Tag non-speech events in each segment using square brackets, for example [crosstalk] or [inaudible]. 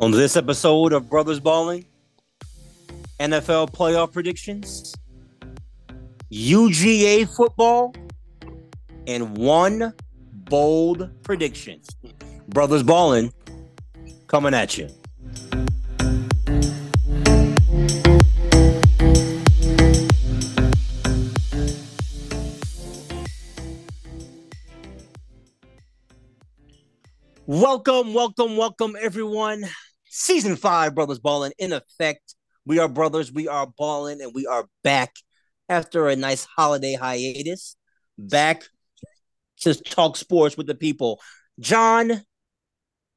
On this episode of Brothers Balling, NFL playoff predictions, UGA football, and one bold prediction. Brothers Balling coming at you. Welcome, welcome, welcome, everyone. Season five, Brothers Balling in effect. We are brothers, we are balling, and we are back after a nice holiday hiatus. Back to talk sports with the people. John,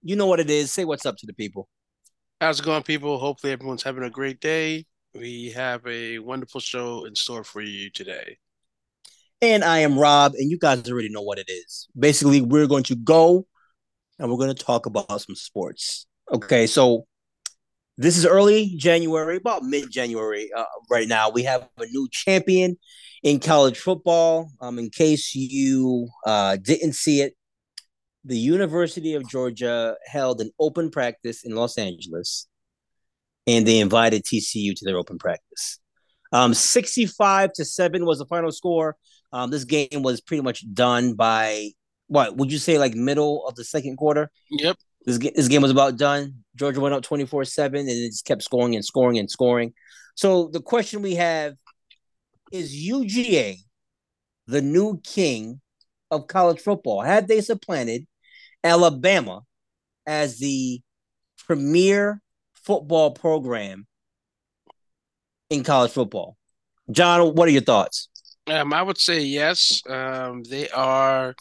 you know what it is. Say what's up to the people. How's it going, people? Hopefully, everyone's having a great day. We have a wonderful show in store for you today. And I am Rob, and you guys already know what it is. Basically, we're going to go and we're going to talk about some sports. Okay, so this is early January, about mid January uh, right now. We have a new champion in college football. Um, in case you uh, didn't see it, the University of Georgia held an open practice in Los Angeles, and they invited TCU to their open practice. Um, 65 to 7 was the final score. Um, this game was pretty much done by what would you say like middle of the second quarter? Yep. This, this game was about done. Georgia went up 24 7 and it just kept scoring and scoring and scoring. So the question we have is UGA the new king of college football? Had they supplanted Alabama as the premier football program in college football? John, what are your thoughts? Um, I would say yes. Um, they are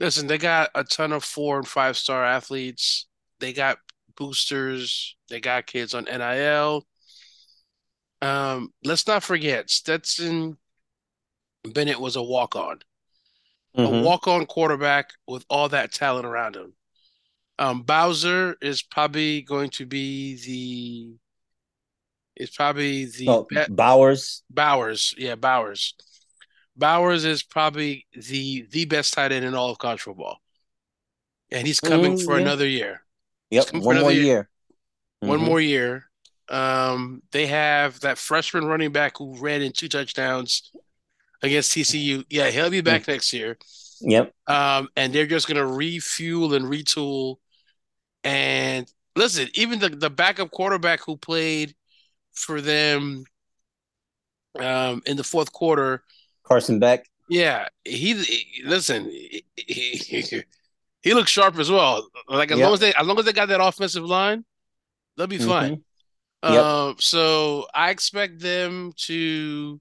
Listen, they got a ton of four and five star athletes. They got boosters. They got kids on NIL. Um, let's not forget Stetson Bennett was a walk on, mm-hmm. a walk on quarterback with all that talent around him. Um, Bowser is probably going to be the. It's probably the oh, Bowers. Bowers, yeah, Bowers. Bowers is probably the the best tight end in all of college football, and he's coming mm, for yeah. another year. Yep, one more year. year. One mm-hmm. more year. Um, they have that freshman running back who ran in two touchdowns against TCU. Yeah, he'll be back mm-hmm. next year. Yep. Um, and they're just gonna refuel and retool. And listen, even the, the backup quarterback who played for them um, in the fourth quarter Carson Beck. Yeah, he, he listen. He, [laughs] he, he, looks sharp as well. Like as yep. long as they as long as they got that offensive line, they'll be fine. Mm-hmm. Yep. Um, so I expect them to.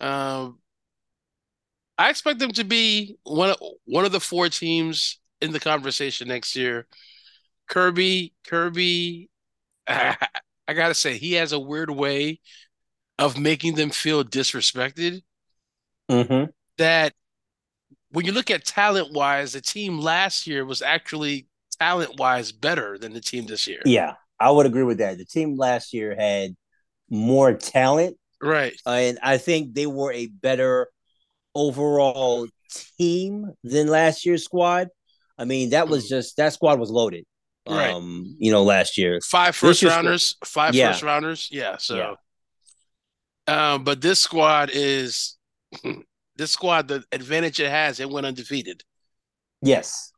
Um, I expect them to be one of one of the four teams in the conversation next year. Kirby, Kirby, I, [laughs] I gotta say he has a weird way of making them feel disrespected mm-hmm. that when you look at talent wise, the team last year was actually talent wise better than the team this year. Yeah, I would agree with that. The team last year had more talent. Right. Uh, and I think they were a better overall team than last year's squad. I mean, that was mm. just that squad was loaded. Right. Um, you know, last year. Five first rounders, five yeah. first rounders. Yeah. So yeah. Um, but this squad is [laughs] this squad, the advantage it has, it went undefeated. Yes.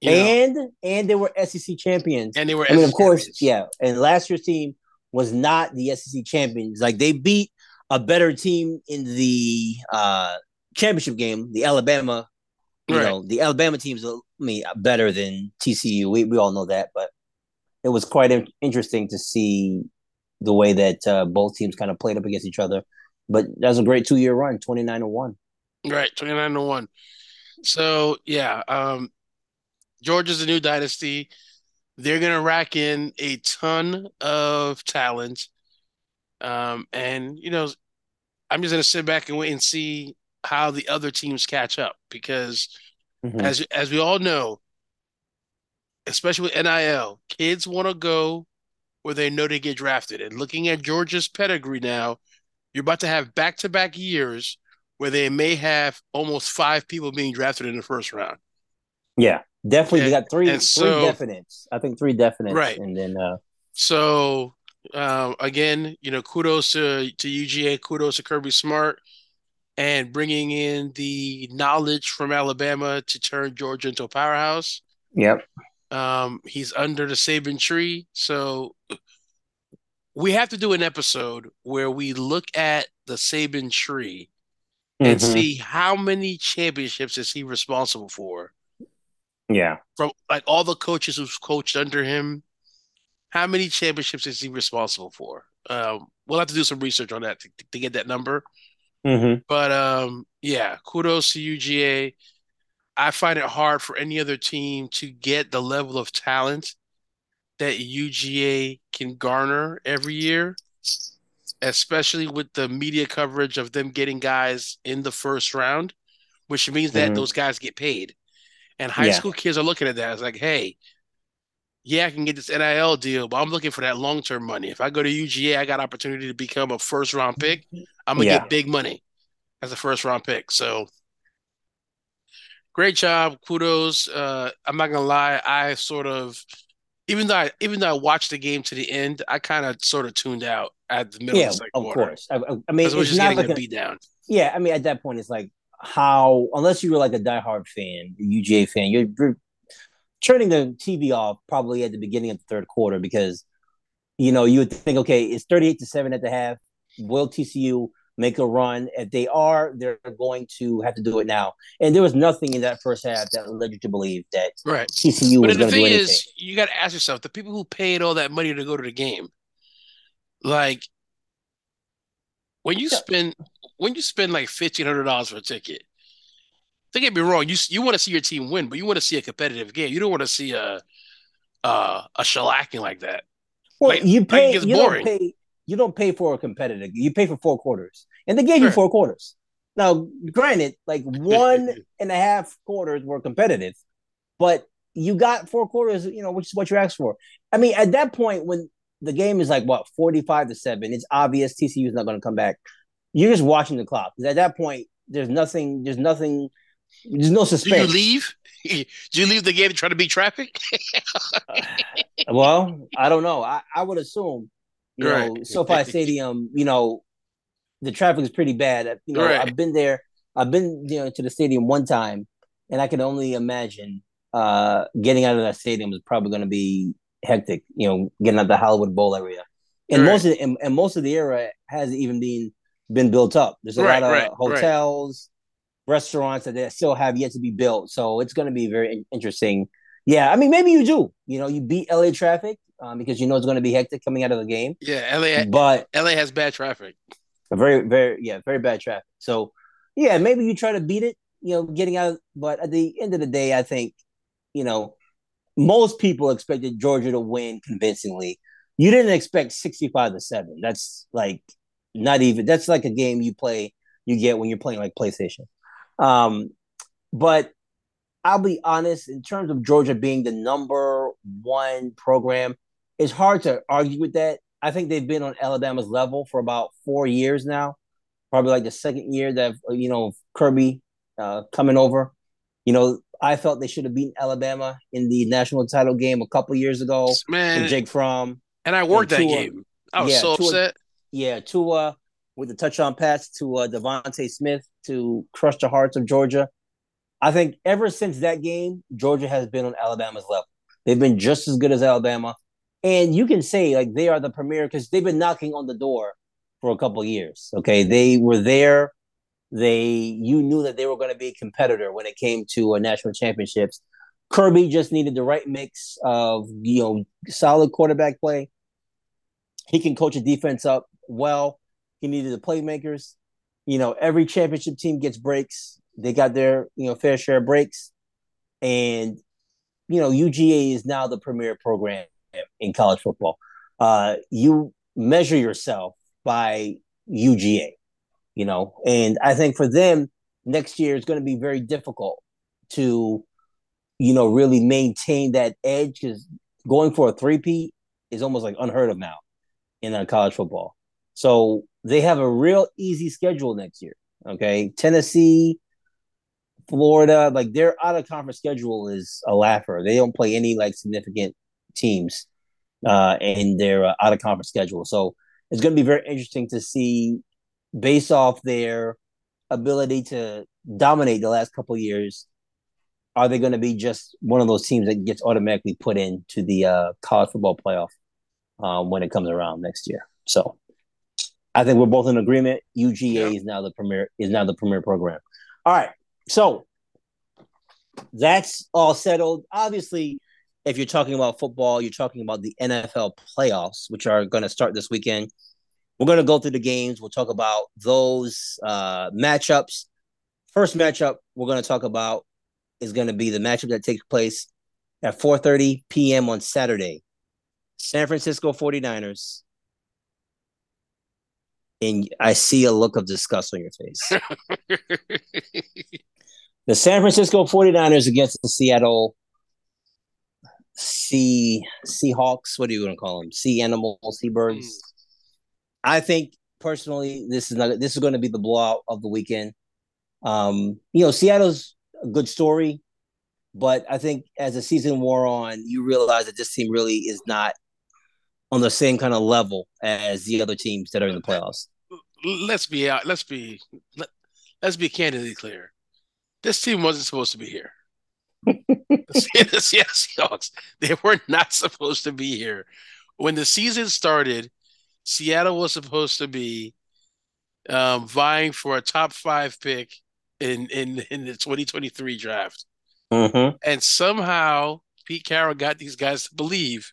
You and know? and they were SEC champions. And they were I mean, of course, champions. yeah. And last year's team was not the SEC champions. Like they beat a better team in the uh championship game, the Alabama. You right. know, the Alabama team's I mean better than TCU. We we all know that, but it was quite interesting to see the way that uh, both teams kind of played up against each other. But that's a great two year run, 29 to 1. Right, 29 to 1. So, yeah, um, Georgia's a new dynasty. They're going to rack in a ton of talent. Um, and, you know, I'm just going to sit back and wait and see how the other teams catch up because, mm-hmm. as, as we all know, especially with NIL, kids want to go where they know they get drafted. And looking at Georgia's pedigree now, you're about to have back to back years where they may have almost five people being drafted in the first round. Yeah, definitely. And, they got three, three so, definites. I think three definites, right? And then, uh, so um, again, you know, kudos to to UGA, kudos to Kirby Smart, and bringing in the knowledge from Alabama to turn Georgia into a powerhouse. Yep. Um, he's under the Saban tree, so we have to do an episode where we look at the Saban tree and mm-hmm. see how many championships is he responsible for. Yeah. From like all the coaches who've coached under him, how many championships is he responsible for? Um, we'll have to do some research on that to, to get that number. Mm-hmm. But um, yeah, kudos to UGA. I find it hard for any other team to get the level of talent that UGA can garner every year, especially with the media coverage of them getting guys in the first round, which means that mm-hmm. those guys get paid. And high yeah. school kids are looking at that. It's like, hey, yeah, I can get this NIL deal, but I'm looking for that long term money. If I go to UGA, I got opportunity to become a first round pick. I'm gonna yeah. get big money as a first round pick. So great job, kudos. Uh, I'm not gonna lie, I sort of even though I even though I watched the game to the end, I kind of sort of tuned out at the middle yeah, of the second of course. I, I mean, it was just getting like a beat down. Yeah, I mean, at that point, it's like how unless you were like a diehard fan, UGA fan, you're, you're turning the TV off probably at the beginning of the third quarter because you know you would think, okay, it's thirty-eight to seven at the half. Will TCU make a run? If they are, they're going to have to do it now. And there was nothing in that first half that led you to believe that right. TCU but was going to do anything. Is, you got to ask yourself: the people who paid all that money to go to the game, like when you yeah. spend when you spend like fifteen hundred dollars for a ticket, don't get me wrong. You you want to see your team win, but you want to see a competitive game. You don't want to see a uh, a shellacking like that. Well, like, you pay. Like you boring. don't pay. You don't pay for a competitive. You pay for four quarters, and they gave sure. you four quarters. Now, granted, like [laughs] one and a half quarters were competitive, but you got four quarters. You know, which is what you asked for. I mean, at that point, when the game is like what forty-five to seven, it's obvious TCU is not going to come back. You're just watching the clock because at that point, there's nothing. There's nothing there's no suspense. Do you leave? [laughs] Do you leave the game to try to beat traffic? [laughs] uh, well, I don't know. I, I would assume, you right. know, SoFi Stadium, you know, the traffic is pretty bad. You know, right. I've been there. I've been, you know, to the stadium one time, and I can only imagine uh, getting out of that stadium is probably going to be hectic. You know, getting out the Hollywood Bowl area, and right. most of the, and, and, most of the area hasn't even been been built up. There's a lot of hotels restaurants that they still have yet to be built. So it's going to be very interesting. Yeah, I mean, maybe you do. You know, you beat LA traffic um, because you know it's going to be hectic coming out of the game. Yeah, LA, but LA has bad traffic. Very, very, yeah, very bad traffic. So, yeah, maybe you try to beat it. You know, getting out. But at the end of the day, I think, you know, most people expected Georgia to win convincingly. You didn't expect sixty-five to seven. That's like not even. That's like a game you play. You get when you're playing like PlayStation. Um, but I'll be honest, in terms of Georgia being the number one program, it's hard to argue with that. I think they've been on Alabama's level for about four years now, probably like the second year that you know Kirby uh, coming over. You know, I felt they should have beaten Alabama in the national title game a couple years ago. Man, Jake Fromm, and I worked that game. I was yeah, so Tua, upset. Yeah, Tua with the touchdown pass to uh, DeVonta Smith to crush the hearts of Georgia. I think ever since that game, Georgia has been on Alabama's level. They've been just as good as Alabama, and you can say like they are the premier because they've been knocking on the door for a couple years. Okay, they were there. They you knew that they were going to be a competitor when it came to a uh, national championships. Kirby just needed the right mix of you know solid quarterback play. He can coach a defense up well he needed the playmakers. You know, every championship team gets breaks. They got their, you know, fair share of breaks. And, you know, UGA is now the premier program in college football. Uh, you measure yourself by UGA, you know, and I think for them, next year is going to be very difficult to, you know, really maintain that edge because going for a three-peat is almost like unheard of now in uh, college football. So they have a real easy schedule next year. Okay, Tennessee, Florida, like their out of conference schedule is a laugher. They don't play any like significant teams uh, in their uh, out of conference schedule. So it's going to be very interesting to see, based off their ability to dominate the last couple years, are they going to be just one of those teams that gets automatically put into the uh, college football playoff uh, when it comes around next year? So I think we're both in agreement. UGA yeah. is now the premier is now the premier program. All right, so that's all settled. Obviously, if you're talking about football, you're talking about the NFL playoffs, which are going to start this weekend. We're going to go through the games. We'll talk about those uh, matchups. First matchup we're going to talk about is going to be the matchup that takes place at 4:30 p.m. on Saturday. San Francisco 49ers. And I see a look of disgust on your face. [laughs] the San Francisco 49ers against the Seattle Sea Seahawks. What are you going to call them? Sea animals, seabirds. Mm. I think personally, this is not. This is going to be the blowout of the weekend. Um, you know, Seattle's a good story, but I think as the season wore on, you realize that this team really is not on the same kind of level as the other teams that are in the playoffs. Let's be out. Let's be let, let's be candidly clear. This team wasn't supposed to be here. [laughs] the Seattle Seahawks, they were not supposed to be here. When the season started, Seattle was supposed to be um, vying for a top five pick in in in the 2023 draft, mm-hmm. and somehow Pete Carroll got these guys to believe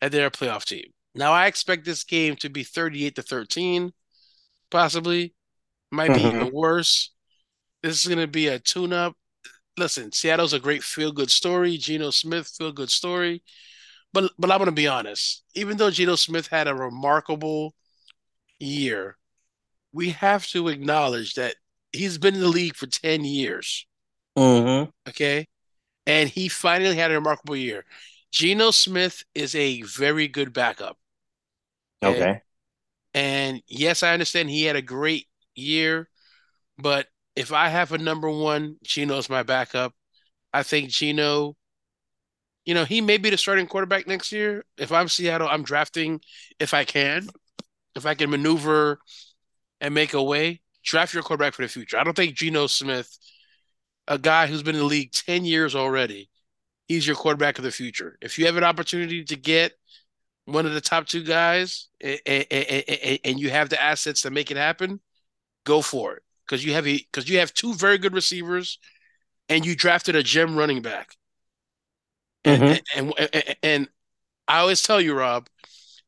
that they're a playoff team. Now I expect this game to be 38 to 13, possibly. Might be mm-hmm. even worse. This is going to be a tune-up listen, Seattle's a great feel good story. Geno Smith, feel good story. But but I'm gonna be honest. Even though Geno Smith had a remarkable year, we have to acknowledge that he's been in the league for 10 years. Mm-hmm. Okay. And he finally had a remarkable year. Geno Smith is a very good backup. Okay? okay. And yes, I understand he had a great year, but if I have a number one, Geno's my backup. I think Geno, you know, he may be the starting quarterback next year. If I'm Seattle, I'm drafting if I can, if I can maneuver and make a way, draft your quarterback for the future. I don't think Geno Smith, a guy who's been in the league 10 years already, he's your quarterback of the future. If you have an opportunity to get one of the top two guys and, and, and you have the assets to make it happen, go for it because you have a because you have two very good receivers, and you drafted a gem running back. Mm-hmm. And, and, and, and I always tell you, Rob,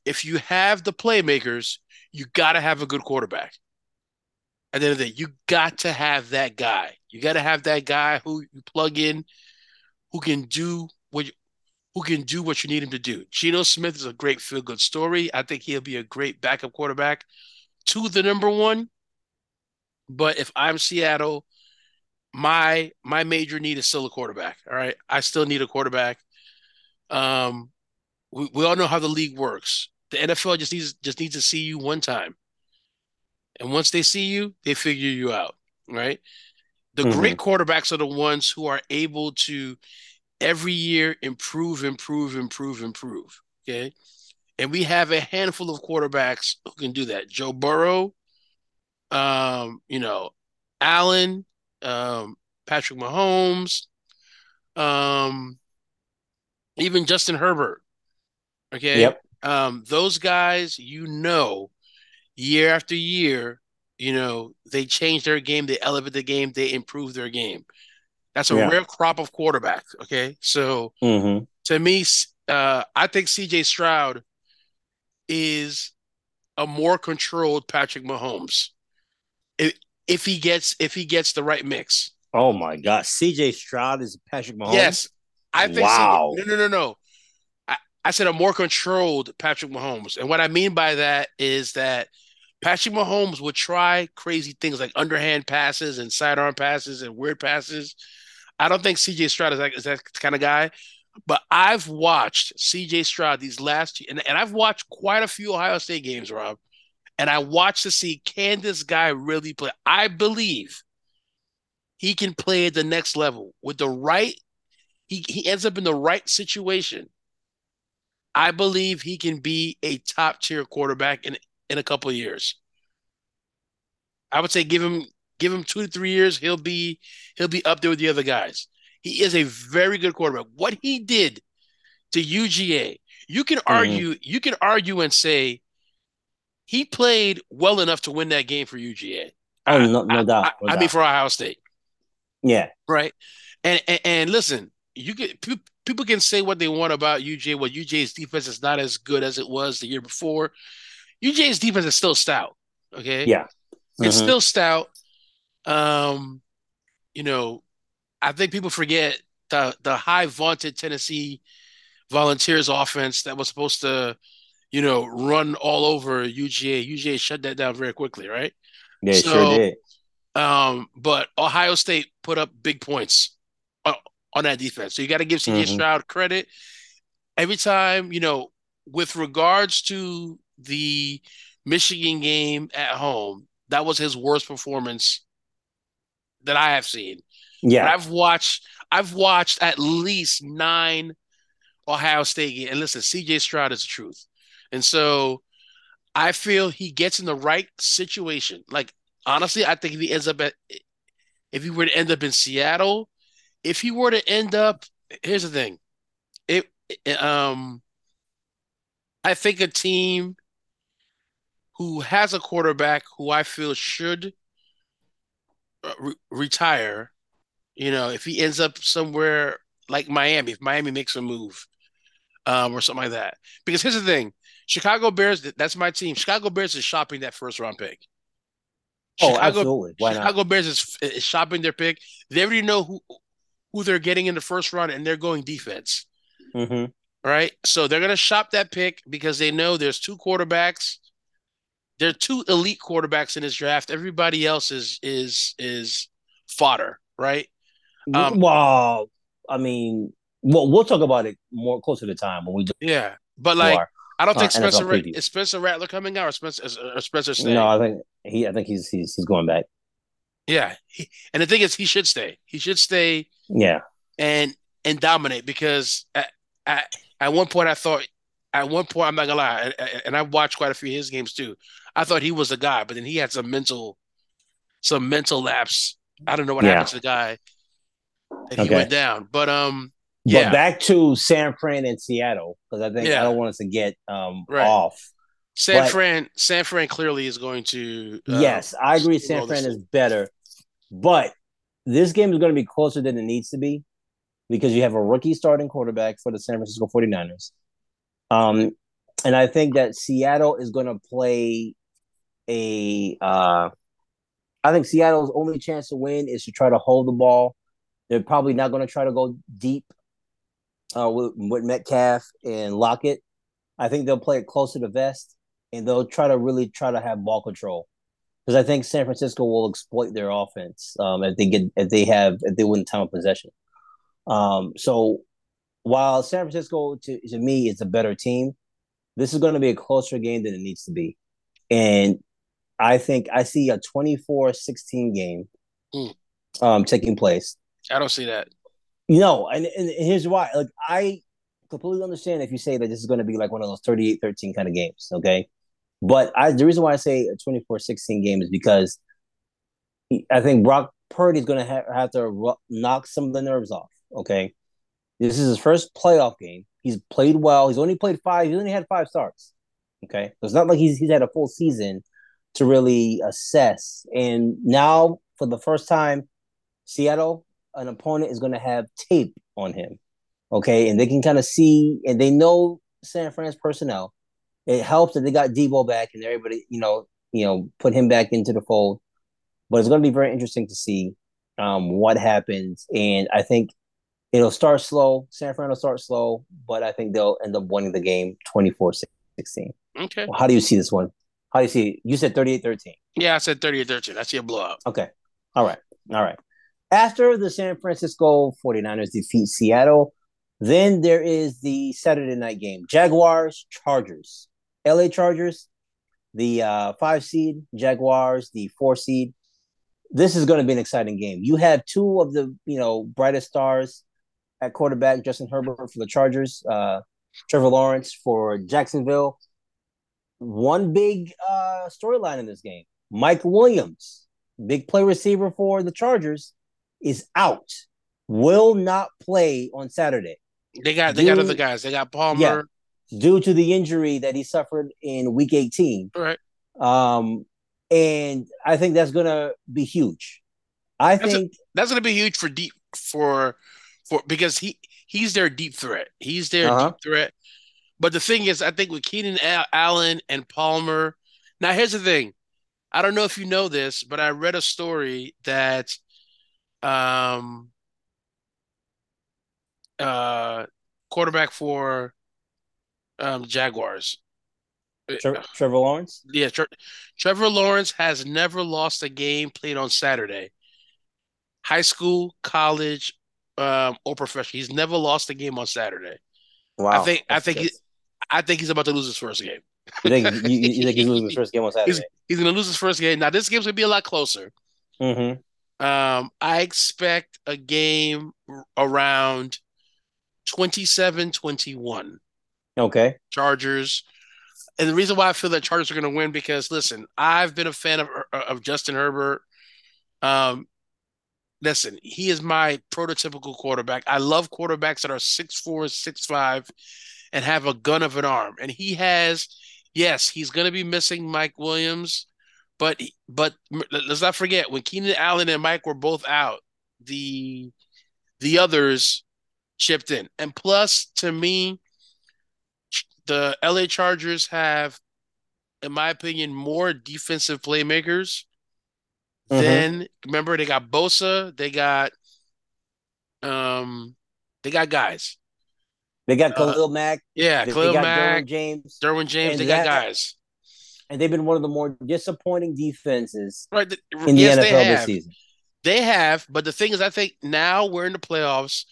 if you have the playmakers, you got to have a good quarterback. At the end of the day, you got to have that guy. You got to have that guy who you plug in, who can do what you, who can do what you need him to do. Geno Smith is a great feel good story. I think he'll be a great backup quarterback to the number one. But if I'm Seattle, my my major need is still a quarterback. All right, I still need a quarterback. Um, we, we all know how the league works. The NFL just needs just needs to see you one time, and once they see you, they figure you out. Right. The mm-hmm. great quarterbacks are the ones who are able to every year improve, improve, improve, improve. Okay. And we have a handful of quarterbacks who can do that. Joe Burrow, um, you know, Allen, um, Patrick Mahomes, um, even Justin Herbert. Okay. Yep. Um, those guys, you know, year after year, you know, they change their game, they elevate the game, they improve their game. That's a yeah. rare crop of quarterbacks. Okay. So mm-hmm. to me, uh, I think CJ Stroud is a more controlled Patrick Mahomes if, if he gets if he gets the right mix. Oh my God, C.J. Stroud is Patrick Mahomes. Yes, I think. Wow. no, no, no, no. I, I said a more controlled Patrick Mahomes, and what I mean by that is that Patrick Mahomes would try crazy things like underhand passes and sidearm passes and weird passes. I don't think C.J. Stroud is that, is that kind of guy. But I've watched CJ Stroud these last, and, and I've watched quite a few Ohio State games, Rob and I watch to see can this guy really play. I believe he can play at the next level with the right. He he ends up in the right situation. I believe he can be a top tier quarterback in in a couple of years. I would say give him give him two to three years. He'll be he'll be up there with the other guys. He is a very good quarterback. What he did to UGA, you can mm-hmm. argue you can argue and say he played well enough to win that game for UGA. Oh, no, no doubt. I, I, I mean, for Ohio State. Yeah. Right. And and, and listen, you get people can say what they want about UJ. Well, UJ's defense is not as good as it was the year before. UJ's defense is still stout. Okay. Yeah. Mm-hmm. It's still stout. Um, you know, I think people forget the the high vaunted Tennessee Volunteers offense that was supposed to, you know, run all over UGA. UGA shut that down very quickly, right? Yeah, so, sure did. Um, but Ohio State put up big points on, on that defense. So you got to give CJ mm-hmm. Stroud credit. Every time, you know, with regards to the Michigan game at home, that was his worst performance that I have seen. Yeah. But I've watched I've watched at least nine Ohio State games. And listen, CJ Stroud is the truth. And so I feel he gets in the right situation. Like honestly, I think if he ends up at if he were to end up in Seattle, if he were to end up, here's the thing. It, um I think a team who has a quarterback who I feel should uh, re- retire, you know, if he ends up somewhere like Miami, if Miami makes a move, um, or something like that. Because here's the thing: Chicago Bears, that's my team. Chicago Bears is shopping that first round pick. Oh, Chicago, absolutely. Why Chicago not? Bears is, is shopping their pick. They already know who who they're getting in the first round, and they're going defense. Mm-hmm. Right, so they're gonna shop that pick because they know there's two quarterbacks. There are two elite quarterbacks in this draft. Everybody else is is is fodder, right? Um, well, I mean, well, we'll talk about it more closer to time when we do. Yeah, but like I don't think uh, Spencer is Spencer Rattler coming out or Spencer or Spencer staying. No, I think he. I think he's he's he's going back. Yeah, he, and the thing is, he should stay. He should stay. Yeah, and and dominate because at, at, at one point I thought at one point I'm not gonna lie, and, and I watched quite a few of his games too. I thought he was a guy, but then he had some mental some mental lapse. I don't know what yeah. happened to the guy that okay. he went down, but um, yeah. But back to San Fran and Seattle because I think yeah. I don't want us to get um right. off. San but, Fran, San Fran clearly is going to. Uh, yes, I agree. San Fran is better, but this game is going to be closer than it needs to be because you have a rookie starting quarterback for the San Francisco 49ers. Um, and I think that Seattle is going to play a. Uh, I think Seattle's only chance to win is to try to hold the ball. They're probably not going to try to go deep uh, with, with Metcalf and Lockett. I think they'll play it closer to vest and they'll try to really try to have ball control because I think San Francisco will exploit their offense um, if they get if they have if they win time of possession. Um, so while San Francisco to, to me is a better team, this is going to be a closer game than it needs to be, and I think I see a 24-16 game mm. um, taking place. I don't see that. Know, and, and here's why. Like I completely understand if you say that this is going to be like one of those 38-13 kind of games, okay? But I the reason why I say a 24-16 game is because I think Brock Purdy is going to ha- have to ru- knock some of the nerves off, okay? This is his first playoff game. He's played well. He's only played five. He's only had five starts. Okay, so it's not like he's he's had a full season to really assess. And now, for the first time, Seattle an opponent is going to have tape on him. Okay. And they can kind of see and they know San Fran's personnel. It helps that they got Debo back and everybody, you know, you know, put him back into the fold. But it's going to be very interesting to see um, what happens. And I think it'll start slow. San Fran will start slow, but I think they'll end up winning the game 24 16. Okay. Well, how do you see this one? How do you see it? You said 38 13. Yeah, I said 38 13. I see a blowout. Okay. All right. All right. After the San Francisco 49ers defeat Seattle, then there is the Saturday night game Jaguars, Chargers. LA Chargers, the uh, five seed, Jaguars, the four seed. this is going to be an exciting game. You have two of the you know brightest stars at quarterback, Justin Herbert for the Chargers, uh, Trevor Lawrence for Jacksonville. One big uh, storyline in this game: Mike Williams, big play receiver for the Chargers, is out. Will not play on Saturday. They got they due, got other guys. They got Palmer. Yeah, due to the injury that he suffered in Week 18. Right. Um, and I think that's gonna be huge. I that's think a, that's gonna be huge for deep for for because he he's their deep threat. He's their uh-huh. deep threat. But the thing is, I think with Keenan Allen and Palmer. Now, here's the thing. I don't know if you know this, but I read a story that um uh quarterback for um Jaguars Tre- Trevor Lawrence? Yeah, Tre- Trevor Lawrence has never lost a game played on Saturday. High school, college, um, or professional. He's never lost a game on Saturday. Wow. I think I think he, I think he's about to lose his first game. You think you, you think he's losing his [laughs] first game on Saturday? He's, he's going to lose his first game. Now this game's going to be a lot closer. Mm-hmm. Um, I expect a game around 27-21. Okay. Chargers and the reason why I feel that Chargers are going to win because listen, I've been a fan of of Justin Herbert. Um, listen, he is my prototypical quarterback. I love quarterbacks that are six four, six five, and have a gun of an arm. And he has, yes, he's going to be missing Mike Williams, but but let's not forget when Keenan Allen and Mike were both out, the the others chipped in. And plus, to me, the LA Chargers have, in my opinion, more defensive playmakers mm-hmm. than remember they got Bosa, they got um they got guys. They got uh, Khalil uh, Mack. Yeah, Khalil Mack, Derwin James. Derwin James, they got guys. And they've been one of the more disappointing defenses right. The, in the yes, NFL this season. They have, but the thing is, I think now we're in the playoffs.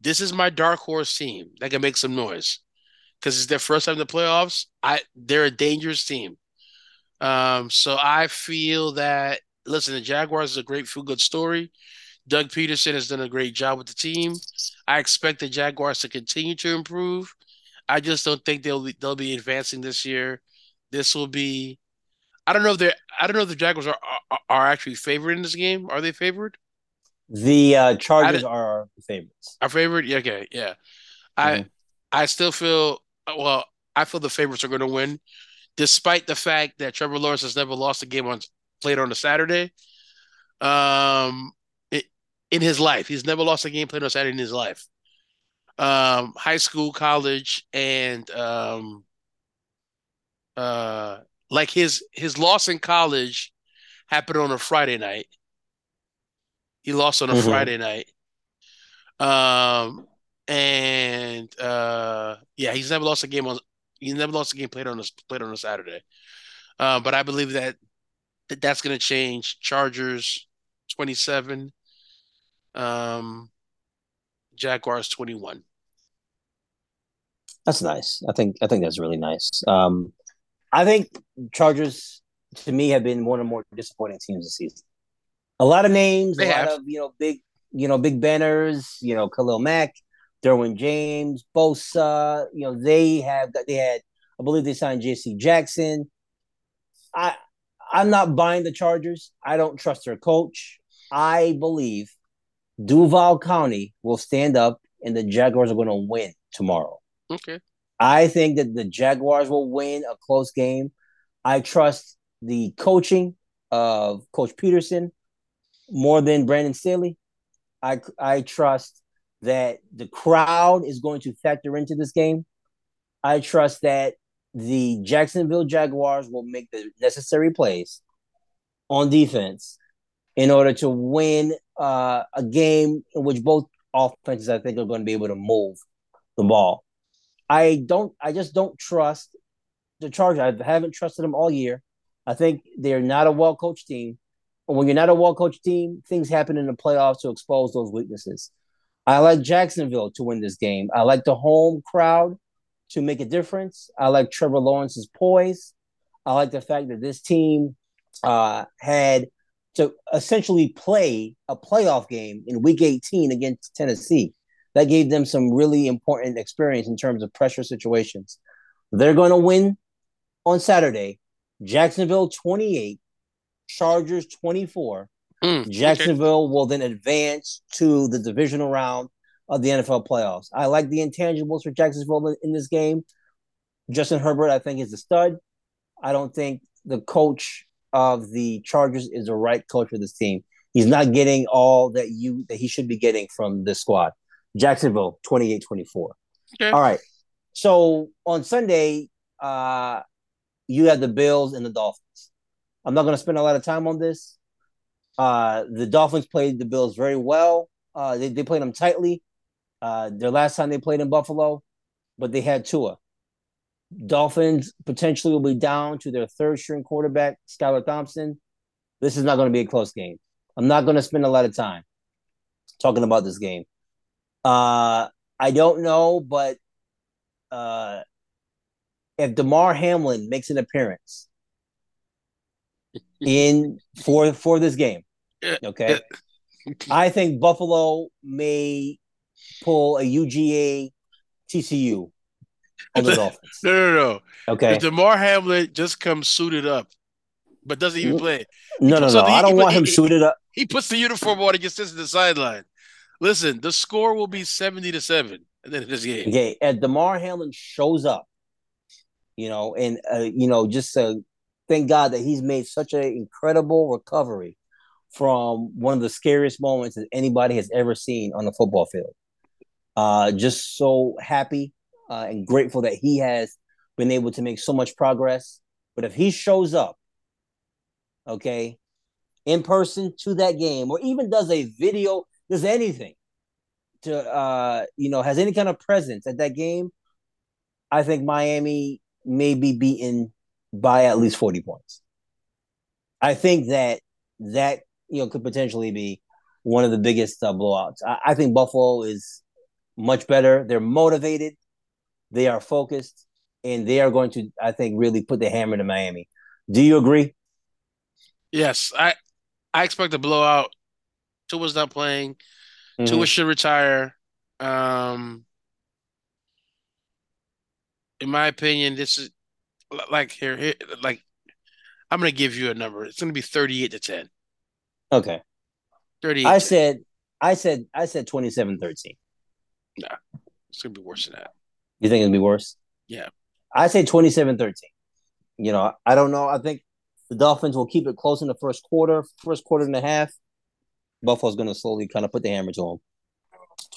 This is my dark horse team that can make some noise because it's their first time in the playoffs. I they're a dangerous team. Um, so I feel that listen, the Jaguars is a great feel good story. Doug Pederson has done a great job with the team. I expect the Jaguars to continue to improve. I just don't think they'll be they'll be advancing this year. This will be I don't know if they're I don't know if the Jaguars are are, are actually favored in this game. Are they favored? The uh, Chargers are favorites. Our favorite? Yeah, okay, yeah. Mm-hmm. I I still feel well, I feel the favorites are going to win, despite the fact that Trevor Lawrence has never lost a game on played on a Saturday. Um, it, in his life, he's never lost a game played on a Saturday in his life. Um, high school, college, and um, uh, like his his loss in college happened on a Friday night. He lost on a mm-hmm. Friday night. Um, and uh, yeah, he's never lost a game on. He's never lost a game played on a played on a Saturday. Uh, but I believe that, that that's going to change. Chargers twenty seven, um, Jaguars twenty one. That's nice. I think I think that's really nice. Um, I think Chargers to me have been one of the more disappointing teams this season. A lot of names, they a have. lot of you know big you know big banners. You know Khalil Mack. Derwin James, Bosa. You know, they have they had, I believe they signed J.C. Jackson. I I'm not buying the Chargers. I don't trust their coach. I believe Duval County will stand up and the Jaguars are going to win tomorrow. Okay. I think that the Jaguars will win a close game. I trust the coaching of Coach Pederson more than Brandon Staley. I I trust that the crowd is going to factor into this game. I trust that the Jacksonville Jaguars will make the necessary plays on defense in order to win uh, a game in which both offenses, I think, are going to be able to move the ball. I don't. I just don't trust the Chargers. I haven't trusted them all year. I think they're not a well coached team. And when you're not a well coached team, things happen in the playoffs to expose those weaknesses. I like Jacksonville to win this game. I like the home crowd to make a difference. I like Trevor Lawrence's poise. I like the fact that this team uh, had to essentially play a playoff game in Week 18 against Tennessee. That gave them some really important experience in terms of pressure situations. They're going to win on Saturday. Jacksonville 28, Chargers 24. Mm, Jacksonville okay. will then advance to the divisional round of the NFL playoffs. I like the intangibles for Jacksonville in this game. Justin Herbert, I think, is a stud. I don't think the coach of the Chargers is the right coach for this team. He's not getting all that you that he should be getting from this squad. Jacksonville 28-24. Okay. All right. So on Sunday, uh you have the Bills and the Dolphins. I'm not going to spend a lot of time on this. Uh the Dolphins played the Bills very well. Uh they, they played them tightly. Uh their last time they played in Buffalo, but they had Tua. Dolphins potentially will be down to their third string quarterback, Skylar Thompson. This is not going to be a close game. I'm not going to spend a lot of time talking about this game. Uh, I don't know, but uh, if Damar Hamlin makes an appearance [laughs] in for for this game, okay, I think Buffalo may pull a UGA TCU on the [laughs] Dolphins. No, no, no. Okay. If Damar Hamlin just comes suited up, but doesn't even play. No, no, no. I don't want him suited up. He puts the uniform on and just sits at the sideline. Listen, the score will be 70 to 7 at the end of this game. Okay. And Damar Hamlin shows up, you know, and, uh, you know, just uh, thank God that he's made such an incredible recovery from one of the scariest moments that anybody has ever seen on the football field. Uh, just so happy uh, and grateful that he has been able to make so much progress. But if he shows up, okay, in person to that game, or even does a video, does anything to, uh, you know, has any kind of presence at that game, I think Miami may be beaten by at least 40 points. I think that that, you know, could potentially be one of the biggest uh, blowouts. I, I think Buffalo is much better. They're motivated. They are focused and they are going to, I think, really put the hammer to Miami. Do you agree? Yes, I I expect a blowout. Tua's not playing. Mm-hmm. Tua should retire. Um, in my opinion, this is like here, here like I'm gonna give you a number. It's gonna be 38 to 10. Okay. 38. I said I said I said 27-13. Nah, it's gonna be worse than that. You think it'll be worse? Yeah. I say 27-13. You know, I don't know. I think the Dolphins will keep it close in the first quarter, first quarter and a half. Buffalo's going to slowly kind of put the hammer to them.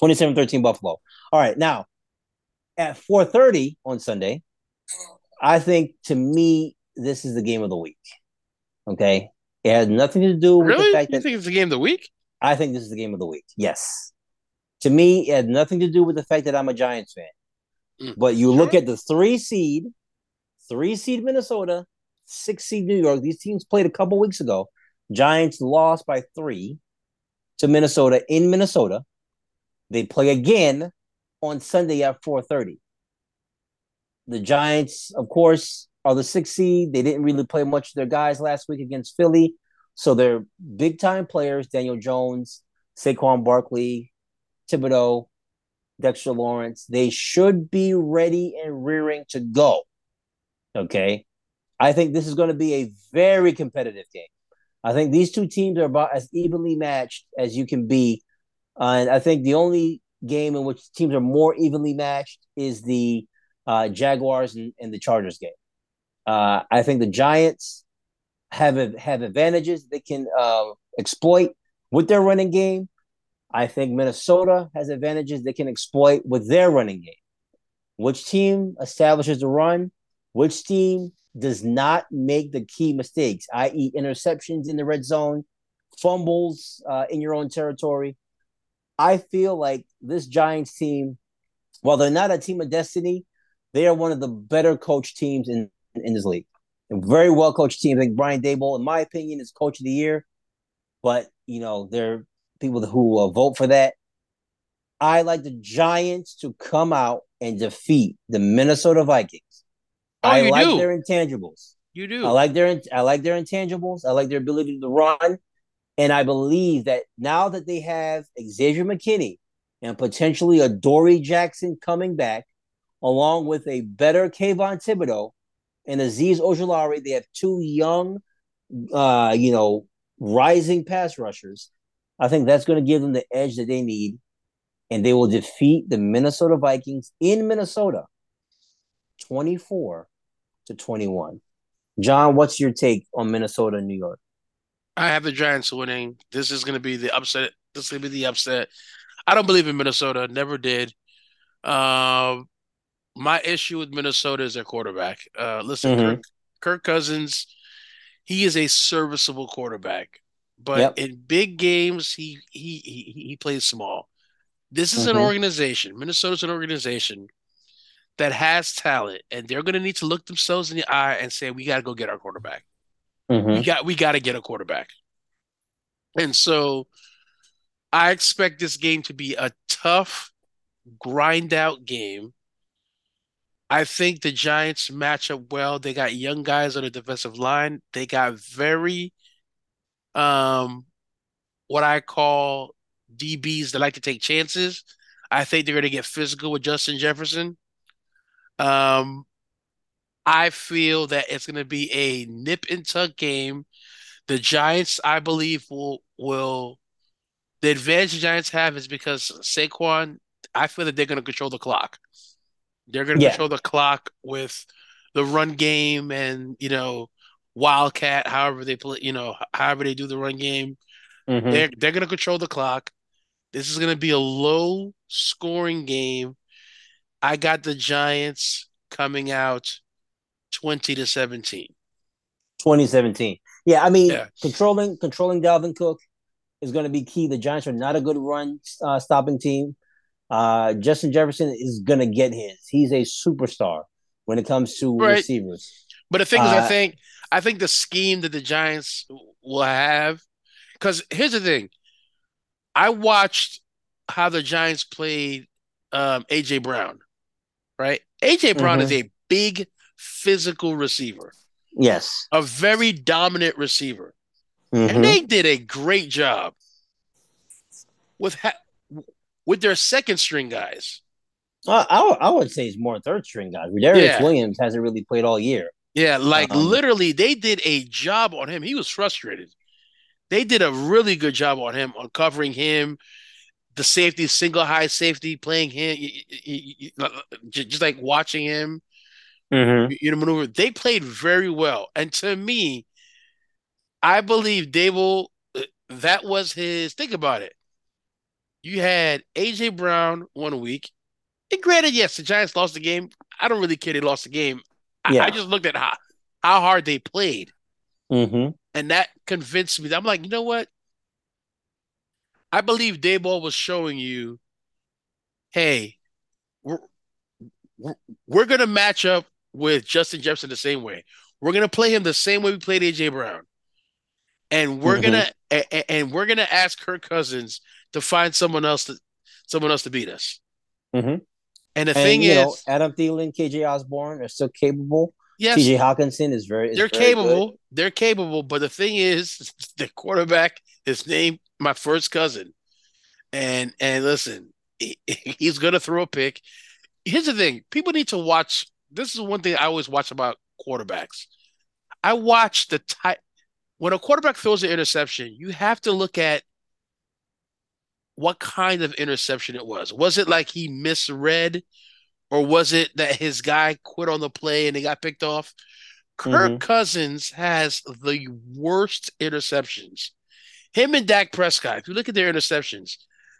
27-13 Buffalo. All right, now at 4:30 on Sunday, I think to me this is the game of the week. Okay? It has nothing to do with really? the fact that you that think it's the game of the week? I think this is the game of the week. Yes. To me, it had nothing to do with the fact that I'm a Giants fan. Mm. But you look at the three seed, three seed Minnesota, six seed New York. These teams played a couple weeks ago. Giants lost by three to Minnesota in Minnesota. They play again on Sunday at 4:30. The Giants, of course, are the six seed. They didn't really play much of their guys last week against Philly. So they're big time players, Daniel Jones, Saquon Barkley, Thibodeaux, Dexter Lawrence. They should be ready and rearing to go. Okay. I think this is going to be a very competitive game. I think these two teams are about as evenly matched as you can be. Uh, and I think the only game in which teams are more evenly matched is the uh, Jaguars and, and, the Chargers game. Uh, I think the Giants have have advantages they can uh, exploit with their running game. I think Minnesota has advantages they can exploit with their running game. Which team establishes the run? Which team does not make the key mistakes, i.e., interceptions in the red zone, fumbles uh, in your own territory? I feel like this Giants team, while they're not a team of destiny, they are one of the better coach teams in, in this league. A very well coached team. I think Brian Daboll, in my opinion, is coach of the year. But you know, there are people who uh, vote for that. I like the Giants to come out and defeat the Minnesota Vikings. Oh, I like do. their intangibles. You do. I like their I like their intangibles. I like their ability to run And I believe that now that they have Xavier McKinney and potentially Adoree' Jackson coming back, along with a better Kayvon Thibodeaux and Azeez Ojulari, they have two young, uh, you know, rising pass rushers. I think that's going to give them the edge that they need, and they will defeat the Minnesota Vikings in Minnesota, twenty-four to twenty-one. John, what's your take on Minnesota and New York? I have the Giants winning. This is going to be the upset. This is going to be the upset. I don't believe in Minnesota. Never did. Um, my issue with Minnesota is their quarterback. Uh, listen, mm-hmm. Kirk, Kirk, Cousins, he is a serviceable quarterback, but yep. in big games, he he he, he plays small. This is mm-hmm. an organization. Minnesota's an organization that has talent, and they're going to need to look themselves in the eye and say, "We got to go get our quarterback. Mm-hmm. We got we got to get a quarterback." And so, I expect this game to be a tough, grind out game. I think the Giants match up well. They got young guys on the defensive line. They got very, um, what I call DBs that like to take chances. I think they're going to get physical with Justin Jefferson. Um, I feel that it's going to be a nip and tuck game. The Giants, I believe, will will the advantage the Giants have is because Saquon. I feel that they're going to control the clock. They're going to yeah. control the clock with the run game and you know wildcat. However they play, you know, however they do the run game. Mm-hmm. They're they're going to control the clock. This is going to be a low scoring game. I got the Giants coming out 20 to 17. 2017. Yeah, I mean, yeah. controlling controlling Dalvin Cook is going to be key. The Giants are not a good run uh, stopping team. Uh, Justin Jefferson is going to get his. He's a superstar when it comes to right. receivers. But the thing uh, is, I uh, think I think the scheme that the Giants will have, because here's the thing, I watched how the Giants played um, AJ Brown right? AJ Brown mm-hmm. is a big physical receiver. Yes. A very dominant receiver. Mm-hmm. And they did a great job with ha- with their second string guys. Uh, I, I would say it's more third string guys. Darius yeah. Williams hasn't really played all year. Yeah, like um, literally, they did a job on him. He was frustrated. They did a really good job on him, on covering him, the safety, single high safety, playing him, you, just like watching him, mm-hmm. you know, maneuver. They played very well, and to me, I believe will. Uh, that was his. Think about it. You had AJ Brown one week, and granted, yes, the Giants lost the game. I don't really care they lost the game. Yeah. I, I just looked at how how hard they played, mm-hmm. and that convinced me. That I'm like, you know what? I believe Daboll was showing you, hey, we're we're gonna match up with Justin Jefferson the same way. We're gonna play him the same way we played AJ Brown, and we're mm-hmm. gonna and, and we're gonna ask Kirk Cousins to find someone else to someone else to beat us. Mm-hmm. And the and, thing is, know, Adam Thielen, KJ Osborn are still capable. Yes, TJ Hockenson is very. Is they're very capable. Good. They're capable, but the thing is, [laughs] the quarterback is named my first cousin, and and listen, he, [laughs] he's gonna throw a pick. Here's the thing: people need to watch. This is one thing I always watch about quarterbacks. I watch the type when a quarterback throws an interception. You have to look at what kind of interception it was. Was it like he misread, or was it that his guy quit on the play and he got picked off? Kirk mm-hmm. Cousins has the worst interceptions him and Dak Prescott, if you look at their interceptions,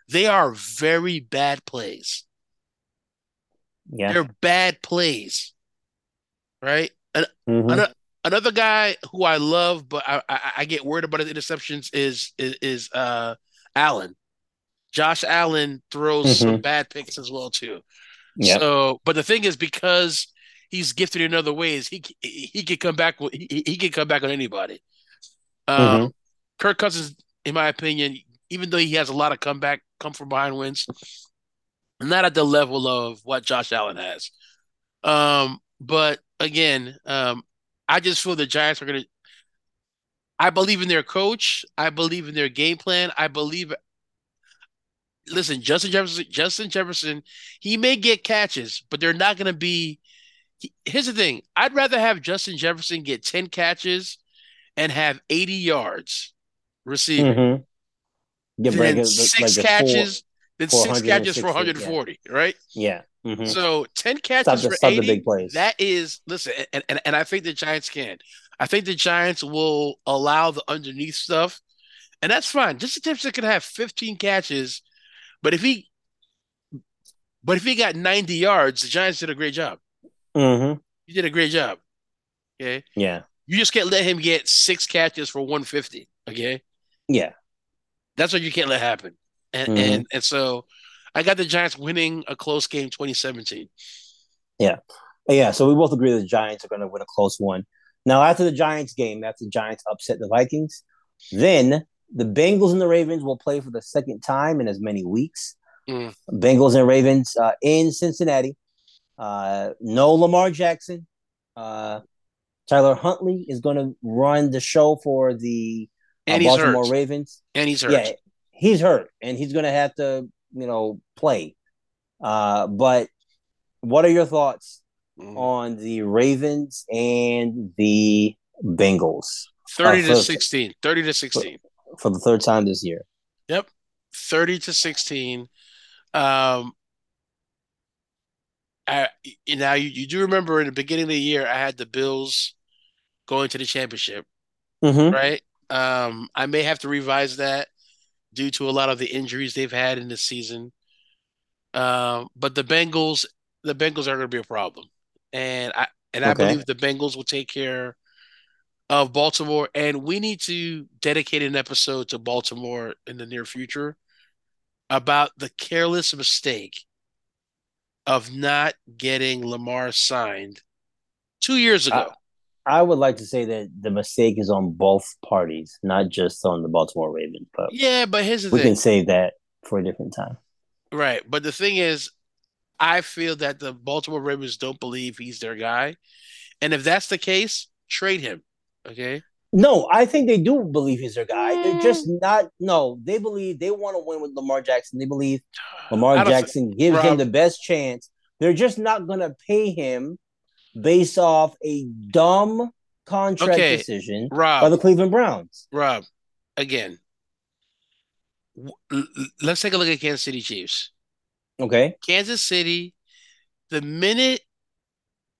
they are very bad plays. Yeah. They're bad plays. Right? mm-hmm. another, another, guy who I love, but I, I, I, get worried about his interceptions is is, is uh, Allen. Josh Allen throws mm-hmm. some bad picks as well too. Yep. So, but the thing is, because he's gifted in other ways, he he can come back. He, he can come back on anybody. Um, mm-hmm. Kirk Cousins in my opinion, even though he has a lot of comeback, come from behind wins, not at the level of what Josh Allen has. Um, but again, um, I just feel the Giants are going to. I believe in their coach. I believe in their game plan. I believe. Listen, Justin Jefferson. Justin Jefferson. He may get catches, but they're not going to be. Here's the thing. I'd rather have Justin Jefferson get ten catches and have eighty yards receiving. Mm-hmm. Than six like catches. Four, then six catches for 140, yeah. right? Yeah. Mm-hmm. So 10 catches stop, for stop 80, that is listen, and, and, and I think the Giants can. I think the Giants will allow the underneath stuff, and that's fine. Just Jefferson can have 15 catches, but if he but if he got 90 yards, the Giants did a great job. Mm-hmm. You did a great job. Okay. Yeah. You just can't let him get six catches for 150. Okay. Yeah. That's what you can't let happen. And mm-hmm. and and so I got the Giants winning a close game 2017. Yeah. Yeah. So we both agree that the Giants are going to win a close one. Now, after the Giants game, after the Giants upset the Vikings, then the Bengals and the Ravens will play for the second time in as many weeks. Mm. Bengals and Ravens uh, in Cincinnati. Uh, no Lamar Jackson. Uh, Tyler Huntley is going to run the show for the uh, Baltimore hurt. Ravens. And he's hurt. Yeah, he's hurt, and he's going to have to, you know, play. Uh, but what are your thoughts mm. on the Ravens and the Bengals. 30 uh, to 16. 30 to 16. For, for, the third time this year. Yep. 30 to 16. Um, I, now you, you do remember in the beginning of the year I had the Bills going to the championship, mm-hmm. right? Um, I may have to revise that due to a lot of the injuries they've had in the season. Um, but the Bengals, the Bengals are going to be a problem and I and I believe the Bengals will take care of Baltimore. And we need to dedicate an episode to Baltimore in the near future about the careless mistake of not getting Lamar signed two years ago. I, I would like to say that the mistake is on both parties, not just on the Baltimore Ravens. But yeah, but here's the we thing. can save that for a different time. Right, but the thing is, I feel that the Baltimore Ravens don't believe he's their guy. And if that's the case, trade him. Okay. No, I think they do believe he's their guy. They're just mm. not. No, they believe they want to win with Lamar Jackson. They believe [sighs] Lamar Jackson gives Rob, him the best chance. They're just not going to pay him based off a dumb contract okay, decision Rob, by the Cleveland Browns. Rob, again, let's take a look at Kansas City Chiefs. Okay. Kansas City, the minute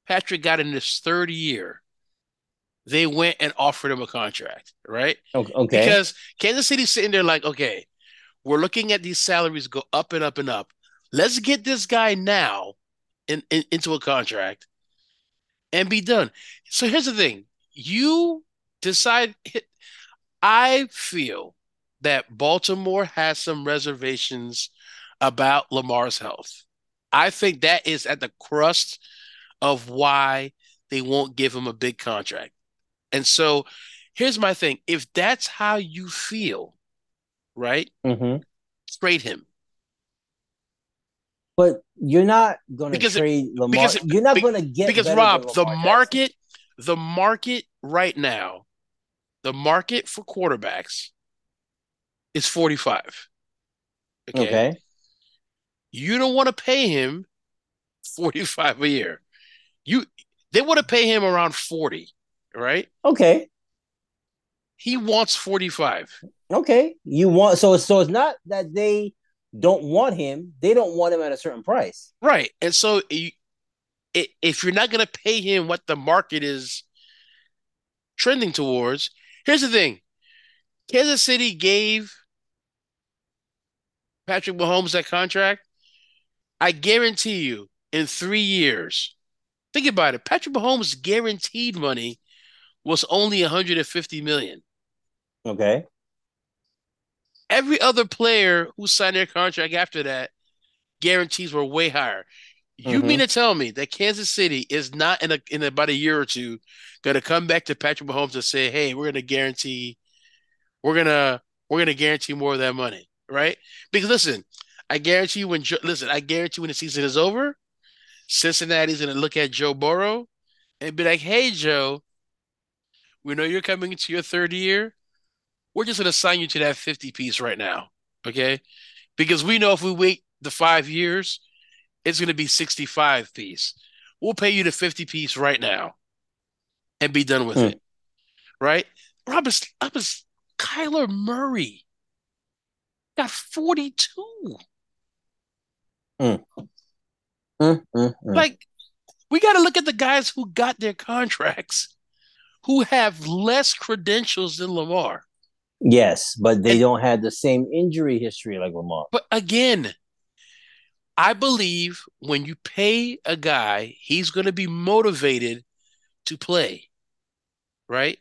Patrick got in his third year, they went and offered him a contract, right? Okay. Because Kansas City's sitting there like, okay, we're looking at these salaries go up and up and up. Let's get this guy now in, in, into a contract and be done. So here's the thing. You decide I feel that Baltimore has some reservations about Lamar's health. I think that is at the crust of why they won't give him a big contract. And so here's my thing if that's how you feel, right? Mm-hmm. Trade him. But you're not going to trade Lamar. Because, you're not going to get because Rob, the market, the market right now, the market for quarterbacks is 45. Okay. okay. You don't want to pay him 45 a year. You they want to pay him around 40, right? Okay. He wants 45. Okay. You want so so it's not that they don't want him, they don't want him at a certain price. Right. And so you, if you're not going to pay him what the market is trending towards, here's the thing. Kansas City gave Patrick Mahomes that contract I guarantee you, in three years, think about it. Patrick Mahomes' guaranteed money was only 150 million. Okay. Every other player who signed their contract after that, guarantees were way higher. You mm-hmm. mean to tell me that Kansas City is not in a, in about a year or two going to come back to Patrick Mahomes and say, "Hey, we're going to guarantee, we're gonna we're gonna guarantee more of that money," right? Because listen, I guarantee you when listen, I guarantee you when the season is over, Cincinnati's gonna look at Joe Burrow and be like, "Hey, Joe, We know you're coming into your third year. We're just going to sign you to that 50 piece right now. Okay. Because we know if we wait the five years, it's going to be 65 piece. We'll pay you the 50 piece right now and be done with mm. it. Right? Robert, Robert, Kyler Murray got 42. Mm. Mm, mm, like, we got to look at the guys who got their contracts who have less credentials than Lamar. Yes, but they and, don't have the same injury history like Lamar. But again, I believe when you pay a guy, he's going to be motivated to play, right?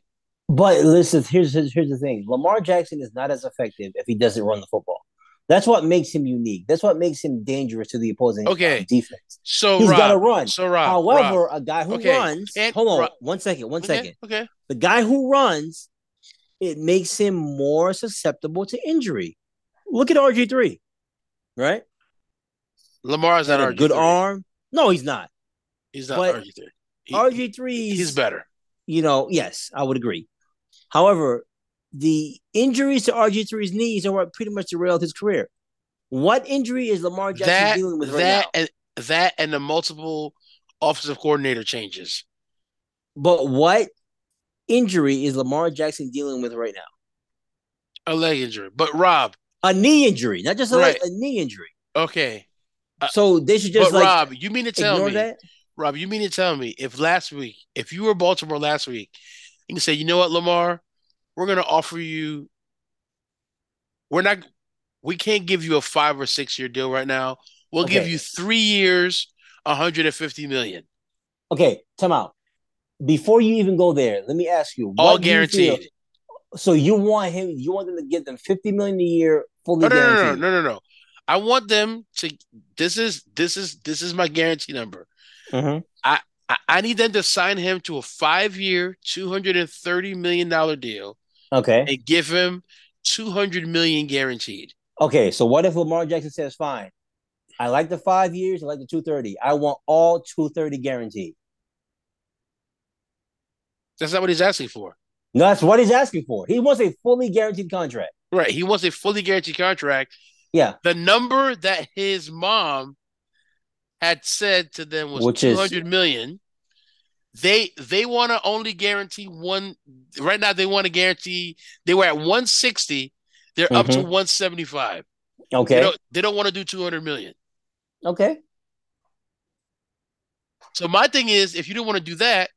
But listen, here's here's the thing: Lamar Jackson is not as effective if he doesn't run the football. That's what makes him unique. That's what makes him dangerous to the opposing okay. Uh, defense. So he's got to run. So Rob, However, Rob. a guy who okay. runs. And hold on, Rob. one second, one okay. second. Okay. The guy who runs, it makes him more susceptible to injury. Look at RG three, right? Lamar's not RG. Good arm. No, he's not. He's not RG three. RG three. He's better. You know, yes, I would agree. However, the injuries to RG3's knees are what pretty much derailed his career. What injury is Lamar Jackson that, dealing with right that now? And, that and the multiple offensive coordinator changes. But what injury is Lamar Jackson dealing with right now? A leg injury. But Rob. A knee injury, not just a, right. leg, a knee injury. Okay. Uh, so they should just but like Rob, you mean to tell me that? Rob, you mean to tell me if last week, if you were Baltimore last week, you can say, you know what, Lamar, we're going to offer you. We're not. We can't give you a five or six year deal right now. We'll okay. give you three years, 150 million. Okay, time out. Before you even go there, let me ask you. All guaranteed. You so you want him? You want them to give them 50 million a year fully no, no, guaranteed? No, no, no, no, no. I want them to. This is this is this is my guarantee number. Mm-hmm. I I need them to sign him to a five year, two hundred and thirty million dollar deal Okay. And give him 200 million guaranteed. Okay, so what if Lamar Jackson says, fine, I like the five years, I like the 230. I want all 230 guaranteed. That's not what he's asking for. No, that's what he's asking for. He wants a fully guaranteed contract. Right. He wants a fully guaranteed contract. Yeah. The number that his mom had said to them was Which 200 is, million. They they want to only guarantee one. Right now, they want to guarantee. They were at 160. They're mm-hmm. up to mm-hmm. 175. Okay. They don't, they don't want to do 200 million. Okay. So my thing is, if you don't want to do that,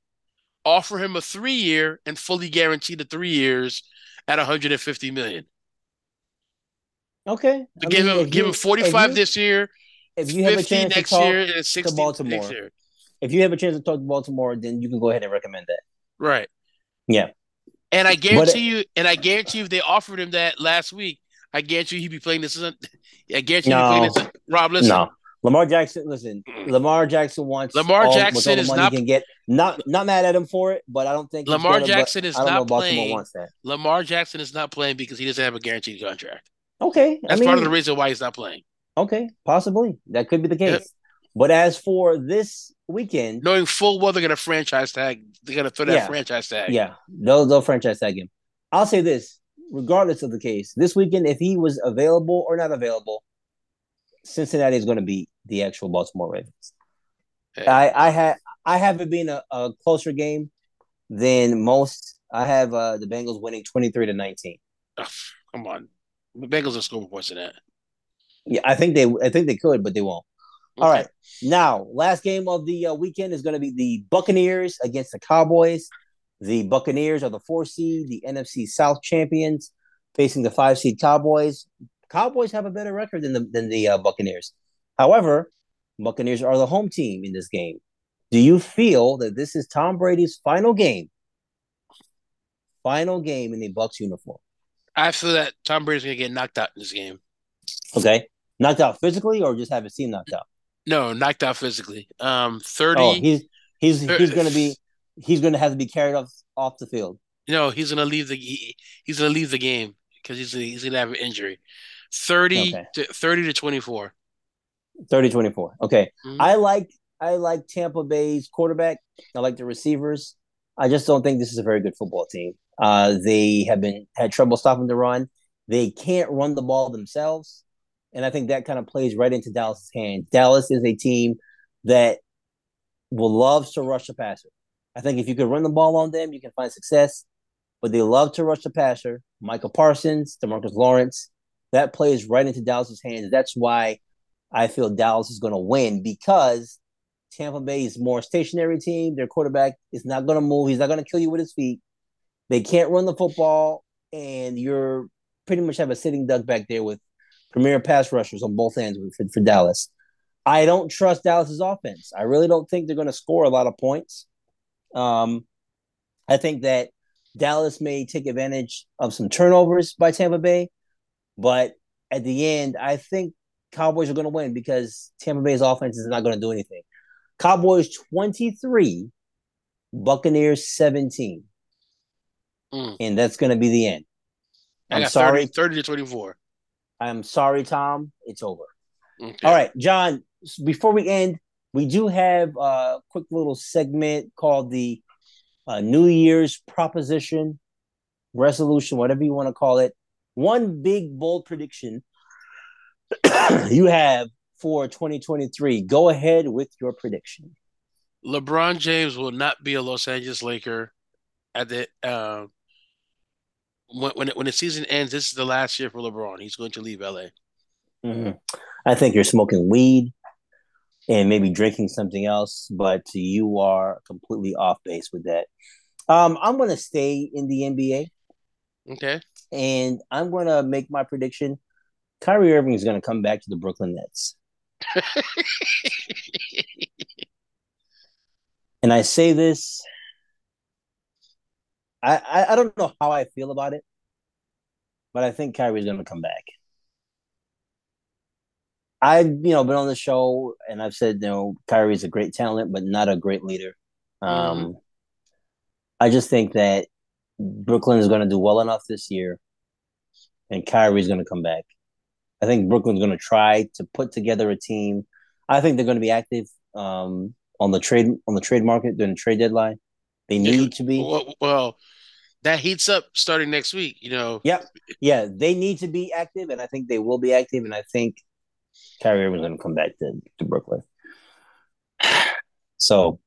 offer him a three year and fully guarantee the three years at 150 million. Okay. Give mean, him give you, him 45 you, this year. If you have a chance next to talk year and 60 to Baltimore, next year if you have a chance to talk to Baltimore, then you can go ahead and recommend that. Right. Yeah. And I uh, guarantee but, you, and I guarantee you, if they offered him that last week, I guarantee you he'd be playing this. I guarantee no, you, he'd be playing this. Rob, listen. No. Lamar Jackson, listen. Mm. Lamar Jackson wants Lamar all, Jackson is not can get. Not not mad at him for it, but I don't think Lamar Jackson him, is not playing. Lamar Jackson is not playing because he doesn't have a guaranteed contract. Okay, that's I mean, part of the reason why he's not playing. Okay, possibly that could be the case. But as for this weekend, knowing full well they're gonna franchise tag, they're gonna throw that yeah, franchise tag. Yeah, they'll they'll franchise tag him. I'll say this, regardless of the case, this weekend if he was available or not available, Cincinnati is going to beat the actual Baltimore Ravens. Hey. I I had I haven't been a, a closer game than most. I have uh, the Bengals winning twenty three to nineteen. come on, the Bengals are scoring points in that. Yeah, I think they I think they could, but they won't. All right. Now, last game of the uh, weekend is going to be the Buccaneers against the Cowboys. The Buccaneers are the four seed, the NFC South champions, facing the five seed Cowboys. Cowboys have a better record than the than the uh, Buccaneers. However, Buccaneers are the home team in this game. Do you feel that this is Tom Brady's final game? Final game in the Bucs uniform. I feel that Tom Brady's going to get knocked out in this game. Okay, knocked out physically, or just have his team knocked out? No, knocked out physically. Um, thirty. Oh, he's he's he's going to be he's going to have to be carried off off the field. No, he's going to leave the he, he's going to leave the game because he's he's going to have an injury. 30 okay. to 30 to 24. 30 24. Okay. Mm-hmm. I like I like Tampa Bay's quarterback. I like the receivers. I just don't think this is a very good football team. Uh, they have been had trouble stopping the run. They can't run the ball themselves, and I think that kind of plays right into Dallas's hands. Dallas is a team that will love to rush the passer. I think if you could run the ball on them, you can find success. But they love to rush the passer. Micah Parsons, Demarcus Lawrence, that plays right into Dallas's hands. That's why I feel Dallas is going to win because Tampa Bay is more stationary team. Their quarterback is not going to move. He's not going to kill you with his feet. They can't run the football, and you're pretty much have a sitting duck back there with premier pass rushers on both ends for, for Dallas. I don't trust Dallas's offense. I really don't think they're going to score a lot of points. Um, I think that Dallas may take advantage of some turnovers by Tampa Bay, but at the end, I think Cowboys are going to win because Tampa Bay's offense is not going to do anything. Cowboys 23, Buccaneers 17. Mm. And that's going to be the end. I am sorry. 30, 30 to 24. I'm sorry, Tom. It's over. Okay. All right, John, before we end, we do have a quick little segment called the uh, New Year's proposition, resolution, whatever you want to call it. One big bold prediction [coughs] you have for 2023. Go ahead with your prediction. LeBron James will not be a Los Angeles Laker at the uh, when when, when the season ends. This is the last year for LeBron. He's going to leave LA. Mm-hmm. I think you're smoking weed and maybe drinking something else, but you are completely off base with that. Um, I'm going to stay in the NBA. Okay. And I'm going to make my prediction. Kyrie Irving is going to come back to the Brooklyn Nets. [laughs] and I say this, I, I, I don't know how I feel about it, but I think Kyrie's going to come back. I've you know been on the show and I've said you know Kyrie's a great talent, but not a great leader. Um, mm-hmm. I just think that Brooklyn is going to do well enough this year, and Kyrie's going to come back. I think Brooklyn's going to try to put together a team. I think they're going to be active um, on the trade on the trade market during the trade deadline. They need to be. Well, well, that heats up starting next week. You know. Yep. Yeah, they need to be active, and I think they will be active. And I think Kyrie Irving's going to come back to, to Brooklyn. So,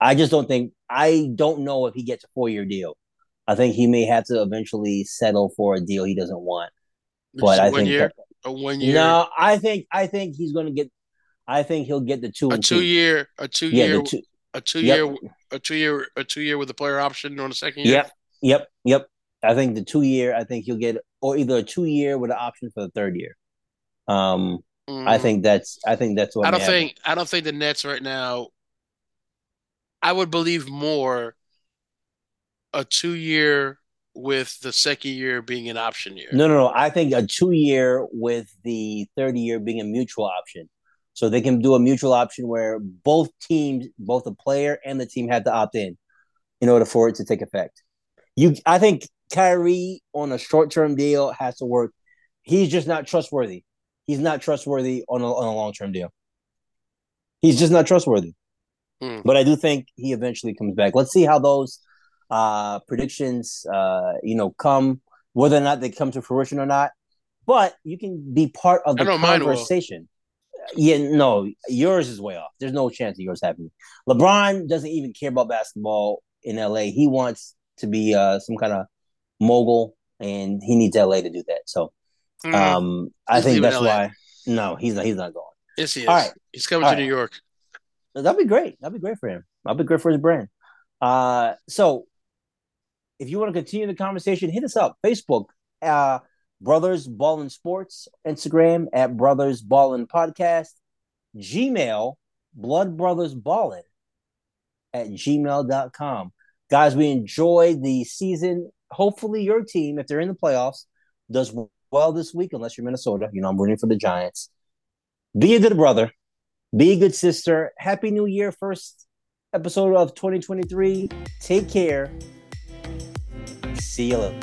I just don't think I don't know if he gets a four year deal. I think he may have to eventually settle for a deal he doesn't want. But I think that, a one year. No, I think I think he's going to get. I think he'll get the two. A two, two, year, a two yeah, year, two, a two yep. year, a two year, a two year with a player option on the second year. Yep, yep, yep. I think the two year. I think he'll get, or either a two year with an option for the third year. Um, mm. I think that's. I think that's what. I don't think. I don't think the Nets right now. I would believe more a two year with the second year being an option year. No, no, no. I think a two year with the third year being a mutual option. So they can do a mutual option where both teams, both the player and the team have to opt in in order for it to take effect. You I think Kyrie on a short term deal has to work. He's just not trustworthy. He's not trustworthy on a, on a long term deal. He's just not trustworthy. Hmm. But I do think he eventually comes back. Let's see how those uh, predictions, uh, you know, come whether or not they come to fruition or not. But you can be part of the conversation. Yeah, no, yours is way off. There's no chance of yours happening. LeBron doesn't even care about basketball in LA. He wants to be uh, some kind of mogul, and he needs LA to do that. So, mm. um, I think that's why. No, he's not. He's not going. Yes, he is. All right, he's coming All to right. New York. That'd be great. That'd be great for him. That'd be great for his brand. Uh, so if you want to continue the conversation, hit us up. Facebook, uh, Brothers Ballin Sports, Instagram at Brothers Ballin Podcast, Gmail, Blood Brothers Ballin at gmail.com. Guys, we enjoy the season. Hopefully, your team, if they're in the playoffs, does well this week, unless you're Minnesota. You know, I'm rooting for the Giants. Be a good brother. Be a good sister. Happy New Year. First episode of 2023. Take care. See you later.